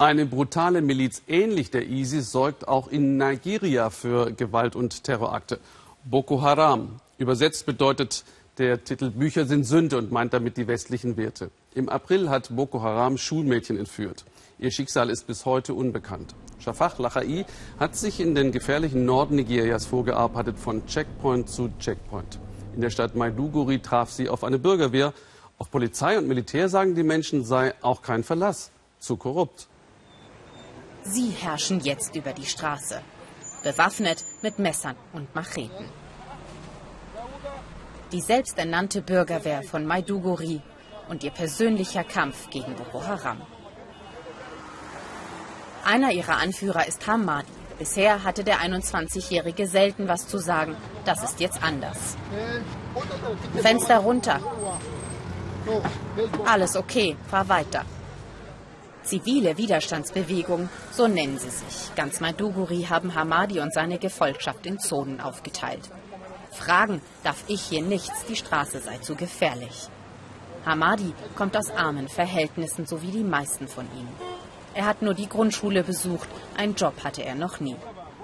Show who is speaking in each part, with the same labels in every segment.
Speaker 1: Eine brutale Miliz ähnlich der ISIS sorgt auch in Nigeria für Gewalt und Terrorakte. Boko Haram. Übersetzt bedeutet der Titel Bücher sind Sünde und meint damit die westlichen Werte. Im April hat Boko Haram Schulmädchen entführt. Ihr Schicksal ist bis heute unbekannt. Shafak Lachai hat sich in den gefährlichen Norden Nigerias vorgearbeitet, von Checkpoint zu Checkpoint. In der Stadt Maiduguri traf sie auf eine Bürgerwehr. Auf Polizei und Militär sagen die Menschen, sei auch kein Verlass. Zu korrupt.
Speaker 2: Sie herrschen jetzt über die Straße, bewaffnet mit Messern und Macheten. Die selbsternannte Bürgerwehr von Maiduguri und ihr persönlicher Kampf gegen Boko Haram. Einer ihrer Anführer ist Hamadi. Bisher hatte der 21-Jährige selten was zu sagen. Das ist jetzt anders. Fenster runter. Alles okay, fahr weiter. Zivile Widerstandsbewegung, so nennen sie sich. Ganz Maiduguri haben Hamadi und seine Gefolgschaft in Zonen aufgeteilt. Fragen darf ich hier nichts, die Straße sei zu gefährlich. Hamadi kommt aus armen Verhältnissen, so wie die meisten von ihnen. Er hat nur die Grundschule besucht, einen Job hatte er noch nie.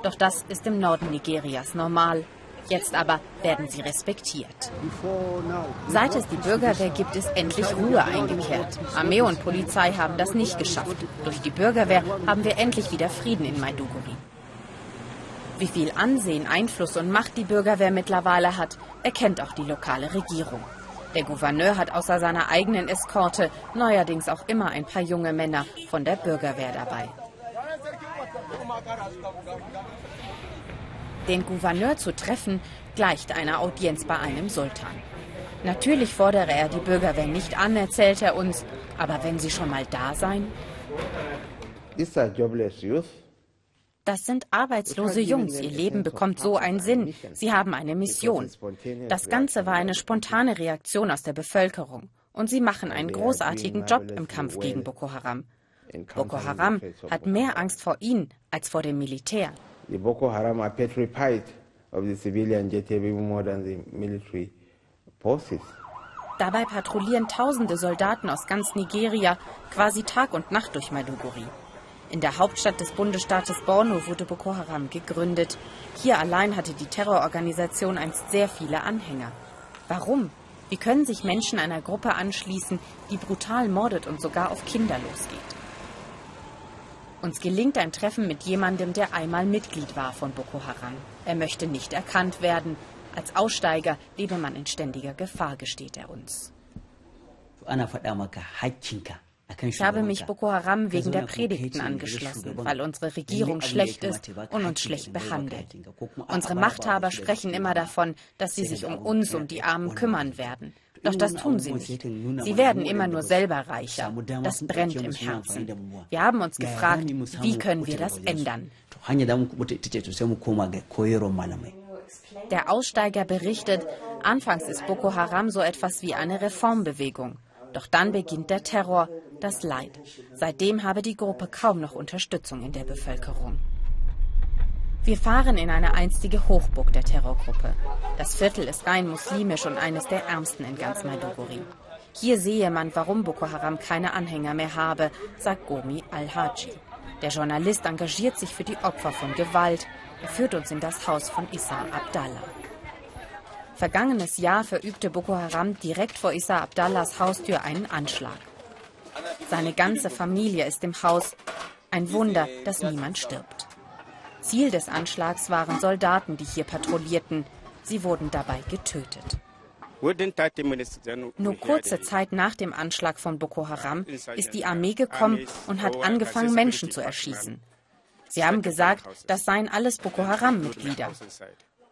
Speaker 2: Doch das ist im Norden Nigerias normal. Jetzt aber werden sie respektiert. Seit es die Bürgerwehr gibt, ist endlich Ruhe eingekehrt. Armee und Polizei haben das nicht geschafft. Durch die Bürgerwehr haben wir endlich wieder Frieden in Maiduguri. Wie viel Ansehen, Einfluss und Macht die Bürgerwehr mittlerweile hat, erkennt auch die lokale Regierung. Der Gouverneur hat außer seiner eigenen Eskorte neuerdings auch immer ein paar junge Männer von der Bürgerwehr dabei. Den Gouverneur zu treffen, gleicht einer Audienz bei einem Sultan. Natürlich fordere er die Bürgerwehr nicht an, erzählt er uns, aber wenn sie schon mal da seien. Das sind arbeitslose Jungs. Ihr Leben bekommt so einen Sinn. Sie haben eine Mission. Das Ganze war eine spontane Reaktion aus der Bevölkerung. Und sie machen einen großartigen Job im Kampf gegen Boko Haram. Boko Haram hat mehr Angst vor ihnen als vor dem Militär. The Boko Haram are petrified of the civilian jet even more than the military forces. Dabei patrouillieren tausende Soldaten aus ganz Nigeria quasi Tag und Nacht durch Maiduguri. In der Hauptstadt des Bundesstaates Borno wurde Boko Haram gegründet. Hier allein hatte die Terrororganisation einst sehr viele Anhänger. Warum? Wie können sich Menschen einer Gruppe anschließen, die brutal mordet und sogar auf Kinder losgeht? Uns gelingt ein Treffen mit jemandem, der einmal Mitglied war von Boko Haram. Er möchte nicht erkannt werden. Als Aussteiger lebe man in ständiger Gefahr, gesteht er uns. Ich habe mich Boko Haram wegen der Predigten angeschlossen, weil unsere Regierung schlecht ist und uns schlecht behandelt. Unsere Machthaber sprechen immer davon, dass sie sich um uns, um die Armen kümmern werden. Doch das tun sie nicht. Sie werden immer nur selber reicher. Das brennt im Herzen. Wir haben uns gefragt, wie können wir das ändern? Der Aussteiger berichtet, anfangs ist Boko Haram so etwas wie eine Reformbewegung. Doch dann beginnt der Terror, das Leid. Seitdem habe die Gruppe kaum noch Unterstützung in der Bevölkerung. Wir fahren in eine einstige Hochburg der Terrorgruppe. Das Viertel ist rein muslimisch und eines der ärmsten in ganz Maiduguri. Hier sehe man, warum Boko Haram keine Anhänger mehr habe, sagt Gomi al-Haji. Der Journalist engagiert sich für die Opfer von Gewalt. Er führt uns in das Haus von Issa Abdallah. Vergangenes Jahr verübte Boko Haram direkt vor Issa Abdallahs Haustür einen Anschlag. Seine ganze Familie ist im Haus. Ein Wunder, dass niemand stirbt. Ziel des Anschlags waren Soldaten, die hier patrouillierten. Sie wurden dabei getötet. Nur kurze Zeit nach dem Anschlag von Boko Haram ist die Armee gekommen und hat angefangen, Menschen zu erschießen. Sie haben gesagt, das seien alles Boko Haram-Mitglieder.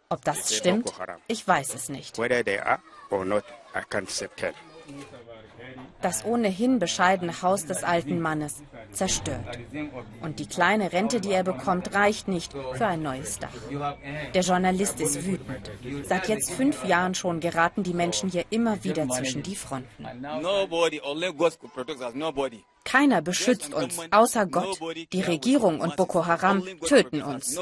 Speaker 2: Ob das stimmt, ich weiß es nicht. Das ohnehin bescheidene Haus des alten Mannes zerstört. Und die kleine Rente, die er bekommt, reicht nicht für ein neues Dach. Der Journalist ist wütend. Seit jetzt fünf Jahren schon geraten die Menschen hier immer wieder zwischen die Fronten. Keiner beschützt uns, außer Gott. Die Regierung und Boko Haram töten uns.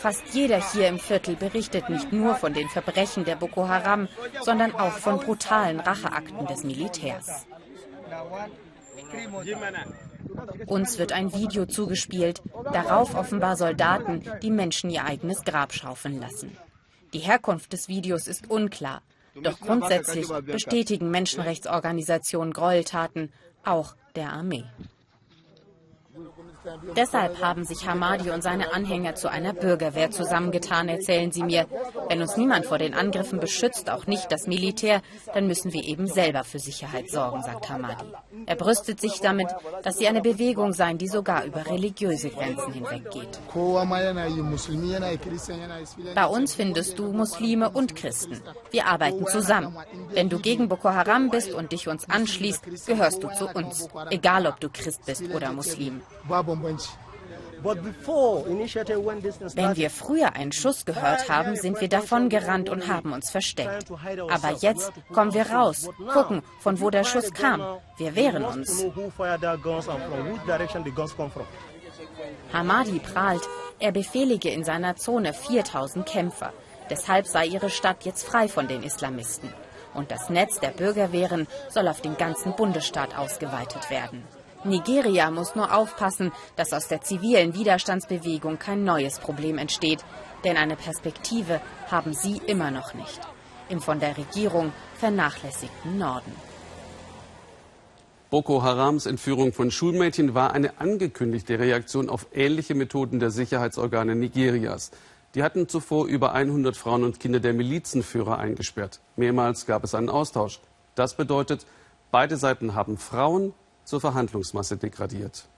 Speaker 2: Fast jeder hier im Viertel berichtet nicht nur von den Verbrechen der Boko Haram, sondern auch von brutalen Racheakten des Militärs. Uns wird ein Video zugespielt, darauf offenbar Soldaten, die Menschen ihr eigenes Grab schaufeln lassen. Die Herkunft des Videos ist unklar, doch grundsätzlich bestätigen Menschenrechtsorganisationen Gräueltaten, auch der Armee. Deshalb haben sich Hamadi und seine Anhänger zu einer Bürgerwehr zusammengetan, erzählen sie mir. Wenn uns niemand vor den Angriffen beschützt, auch nicht das Militär, dann müssen wir eben selber für Sicherheit sorgen, sagt Hamadi. Er brüstet sich damit, dass sie eine Bewegung seien, die sogar über religiöse Grenzen hinweggeht. Bei uns findest du Muslime und Christen. Wir arbeiten zusammen. Wenn du gegen Boko Haram bist und dich uns anschließt, gehörst du zu uns, egal ob du Christ bist oder Muslim. Wenn wir früher einen Schuss gehört haben, sind wir davon gerannt und haben uns versteckt. Aber jetzt kommen wir raus, gucken, von wo der Schuss kam. Wir wehren uns. Hamadi prahlt, er befehlige in seiner Zone 4000 Kämpfer. Deshalb sei ihre Stadt jetzt frei von den Islamisten. Und das Netz der Bürgerwehren soll auf den ganzen Bundesstaat ausgeweitet werden. Nigeria muss nur aufpassen, dass aus der zivilen Widerstandsbewegung kein neues Problem entsteht. Denn eine Perspektive haben sie immer noch nicht. Im von der Regierung vernachlässigten Norden.
Speaker 1: Boko Harams Entführung von Schulmädchen war eine angekündigte Reaktion auf ähnliche Methoden der Sicherheitsorgane Nigerias. Die hatten zuvor über 100 Frauen und Kinder der Milizenführer eingesperrt. Mehrmals gab es einen Austausch. Das bedeutet, beide Seiten haben Frauen zur Verhandlungsmasse degradiert.